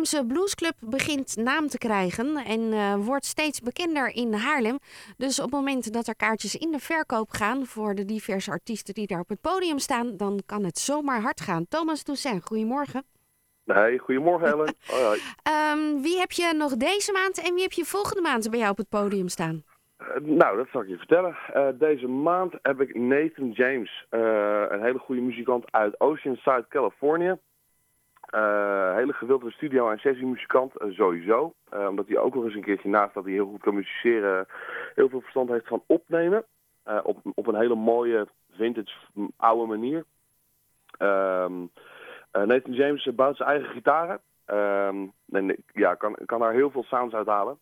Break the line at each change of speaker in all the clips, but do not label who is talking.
Haarlemse bluesclub begint naam te krijgen en eh, wordt steeds bekender in Haarlem. Dus op het moment dat er kaartjes in de verkoop gaan voor de diverse artiesten die daar op het podium staan, dan kan het zomaar hard gaan. Thomas Toussaint, goedemorgen.
Nee, goedemorgen Ellen. Hoi, hoi.
Ehm, wie heb je nog deze maand en wie heb je volgende maand bij jou op het podium staan?
Eh, nou, dat zal ik je vertellen. Eh, deze maand heb ik Nathan James, een hele goede muzikant uit Oceanside, Californië. Eh, hele gewilde studio- en sessiemuzikant, eh, sowieso. Eh, omdat hij ook nog eens een keertje naast dat hij heel goed kan musiceren, heel veel verstand heeft van opnemen. Op, op een hele mooie, vintage, oude manier. Ehm, eh, Nathan James bouwt zijn eigen gitaren. Ehm, en ja, kan, kan daar heel veel sounds uit halen.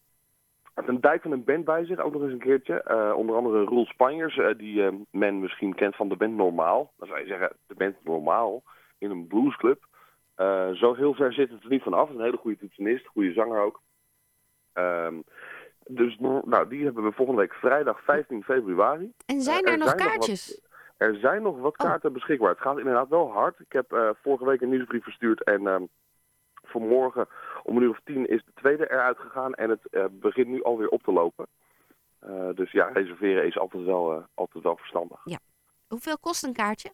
Hij heeft een dijk van een band bij zich, ook nog eens een keertje. Onder andere Roel Spanjers, eh, die men misschien kent van de band Normaal. Dan zou je zeggen, de band Normaal in een bluesclub. Zo heel ver zit het er niet van af. Een hele goede toetsenist, goede zanger ook. Ehm, dus nou, die hebben we volgende week vrijdag 15 februari.
En zijn
Eh,
er nog kaartjes?
er zijn nog wat
Oh.
kaarten beschikbaar. Het gaat inderdaad wel hard. Ik heb eh, vorige week een nieuwsbrief verstuurd en ehm voor morgen om een uur of tien is de tweede eruit gegaan en het eh, begint nu alweer op te lopen. Dus ja, reserveren is altijd wel, altijd wel verstandig.
Hoeveel kost een kaartje?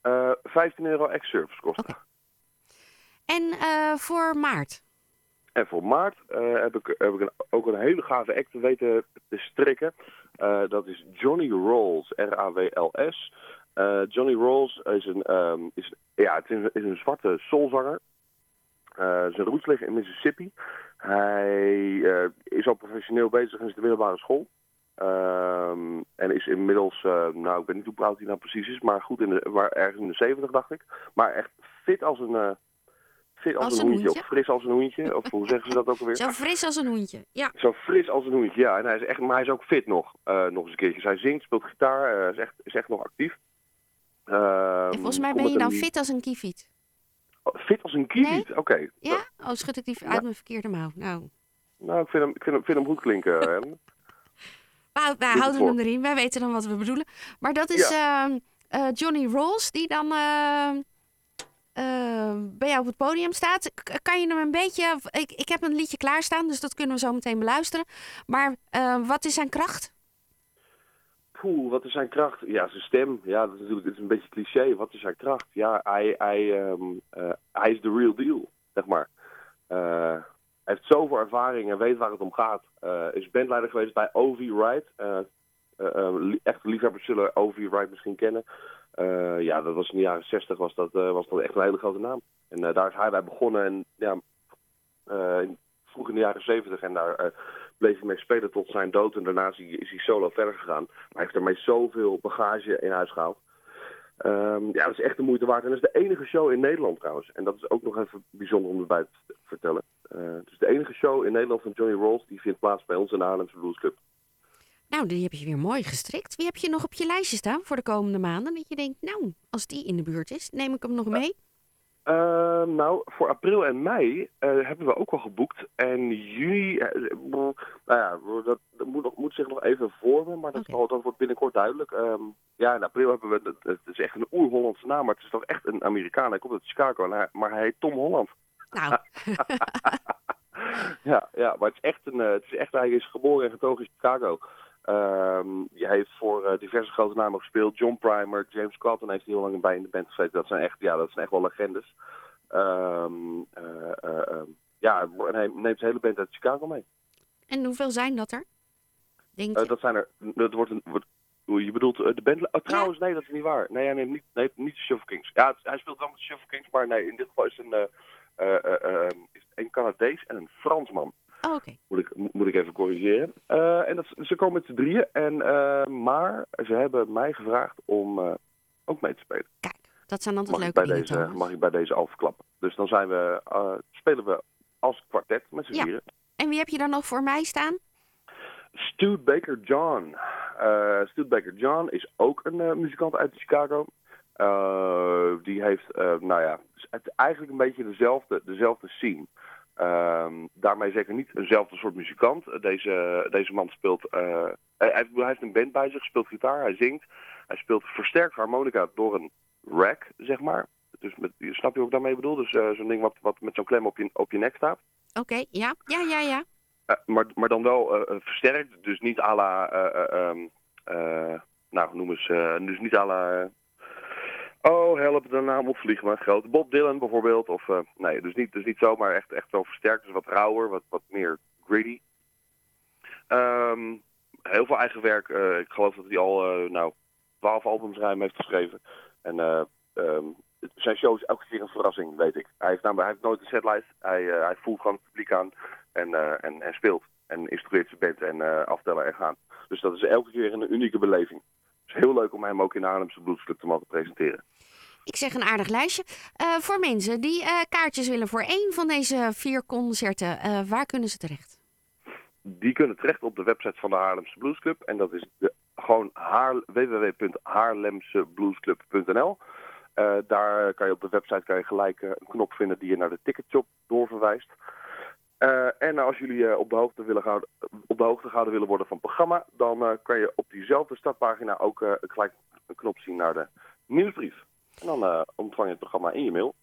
Eh 15 euro ex-service kosten.
En eh, voor maart?
En voor maart eh, heb ik, heb ik ook een hele gave act weten te strikken. Eh, dat is Johnny R-A-W-L-S. Eh, Johnny Rolls is een, ehm, is, ja, het is, een- zwarte soulzanger. Zijn roots liggen in Mississippi. Hij is al professioneel bezig in de middelbare school. Ehm, en is inmiddels, nou ik weet niet hoe oud hij nou precies is, maar goed, in de, maar ergens in de 70 dacht ik. Maar echt fit als een, fit als,
Als
een,
een
hoentje,
hoentje?
of fris als een hoentje, of hoe zeggen ze dat ook alweer?
Zo fris als een hoentje. Ja.
Zo fris als een hoentje, ja. En hij is echt, maar hij is ook fit nog, eh, nog eens een keertje. Hij zingt, speelt gitaar, eh, is, echt, is echt nog actief. Ehm,
En volgens mij ben je dan
een-
fit als een kieviet.
Oh, fit als een kieviet? Oké.
Ja? Oh, schud ik die uit mijn verkeerde mouw. Nou,
Nou, ik vind hem, ik vind hem, vind hem goed klinken.
Wij, wij houden hem erin. Wij weten dan wat we bedoelen. Maar dat is ehm, eh, Johnny Rolls, die dan eh, eh, bij jou op het podium staat. Kan je hem een beetje... Ik, ik heb een liedje klaarstaan, dus dat kunnen we zo meteen beluisteren. Maar eh, wat is zijn kracht?
Poeh, wat is zijn kracht? Ja, zijn stem. Ja, dat is natuurlijk een beetje cliché. Wat is zijn kracht? Ja, hij, hij, ehm, eh, hij is de real deal, zeg maar. Eh, hij heeft zoveel ervaring en weet waar het om gaat. Eh, is bandleider geweest bij O.V. Wright. Echte liefhebbers zullen O.V. Wright misschien kennen. Eh, ja, dat was in de jaren 60 was dat, eh, was dat echt een hele grote naam. En eh, daar is hij bij begonnen. En ja, vroeg in de jaren 70 en daar bleef hij mee spelen tot zijn dood. En daarna is hij, is hij solo verder gegaan. Maar hij heeft daarmee zoveel bagage in huis gehaald. Ehm, ja, dat is echt de moeite waard. En dat is de enige show in Nederland trouwens. En dat is ook nog even bijzonder om erbij te vertellen. Het is de enige show in Nederland van Johnny Rolls. Die vindt plaats bij ons in de Haarlemse Blues Club.
Nou, die heb je weer mooi gestrikt. Wie heb je nog op je lijstje staan voor de komende maanden? Dat je denkt, nou, als die in de buurt is, neem ik hem nog mee.
Eh, nou, voor april en mei eh, hebben we ook al geboekt. En juni, eh, nou ja, dat, dat moet, nog, moet zich nog even vormen, maar dat, zal- dat wordt binnenkort duidelijk. Ehm, ja, in april hebben we, het, is echt een oer-Hollandse naam, maar het is toch echt een Amerikaan. Hij komt uit Chicago, hij- maar hij heet Tom Holland.
Nou,
Ja, ja, maar het is echt een, het is echt, hij is geboren en getogen in Chicago. Ehm hij heeft voor eh, diverse grote namen gespeeld. John Primer, James Cotton heeft heel lang bij in de band gezeten. Dat zijn echt, ja, dat zijn echt wel legendes. Ehm, eh, eh, ehm, ja, en hij neemt zijn hele band uit Chicago mee.
en hoeveel zijn dat er? Denk je?
dat zijn er, dat wordt een, wordt, je bedoelt de band? Oh, trouwens, nee, dat is niet waar. Nee, hij neemt niet, nee, niet de Shuffle Kings. Ja, het- hij speelt wel met de Shuffle Kings, maar nee, in dit geval is een, is een Canadees en een Fransman.
Oh, oké.
Moet ik, mo- moet ik even corrigeren. Eh, en dat, ze komen met z'n drieën. En, eh, maar ze hebben mij gevraagd om eh, ook mee te spelen.
Kijk, dat zijn altijd
Mag
leuke
bij
dingen,
deze, mag ik bij deze al verklappen. Dus dan zijn we, spelen we als kwartet met z'n
Ja.
vieren.
En wie heb je dan nog voor mij staan?
Stuart Baker John. Stuart Baker John is ook een muzikant uit Chicago. Die heeft, nou ja, het, eigenlijk een beetje dezelfde, dezelfde scene. Ehm, daarmee zeker niet eenzelfde soort muzikant. Eh, Deze, deze man speelt, eh, hij, hij heeft een band bij zich, speelt gitaar, hij zingt. Hij speelt versterkt harmonica door een rack, zeg maar. Dus met, snap je wat ik daarmee bedoel? Dus zo'n ding wat, wat met zo'n klem op je, op je nek staat.
Oké, ja, ja, ja, ja.
maar, maar dan wel versterkt, dus niet à la, um, nou noem eens, dus niet à la Oh, help, de naam opvliegen maar grote. Bob Dylan bijvoorbeeld. Of, uh, nee, dus niet, dus niet zo, maar echt, echt wel versterkt. Dus wat rauwer, wat, wat meer gritty. Um, heel veel eigen werk. Uh, ik geloof dat hij al, uh, nou, twaalf albums ruim heeft geschreven. En um, zijn show is elke keer een verrassing, weet ik. Hij heeft, hij heeft nooit een setlijst. Hij, hij voelt gewoon het publiek aan en, en, en speelt. En instrueert zijn band en aftellen en gaan. Dus dat is elke keer een unieke beleving. Heel leuk om hem ook in de Arnhemse Bluesclub te mogen presenteren.
Ik zeg een aardig lijstje. Uh, voor mensen die uh, kaartjes willen voor één van deze vier concerten, uh, waar kunnen ze terecht?
Die kunnen terecht op de website van de Haarlemse Bluesclub. En dat is de, gewoon haar, www.haarlemsebluesclub.nl. daar kan je op de website kan je gelijk een knop vinden die je naar de ticketshop doorverwijst. en als jullie op, de hoogte willen gaan, de hoogte gehouden willen worden van het programma, dan kan je op diezelfde startpagina ook gelijk een knop zien naar de nieuwsbrief. En dan uh, ontvang je het programma in je mail.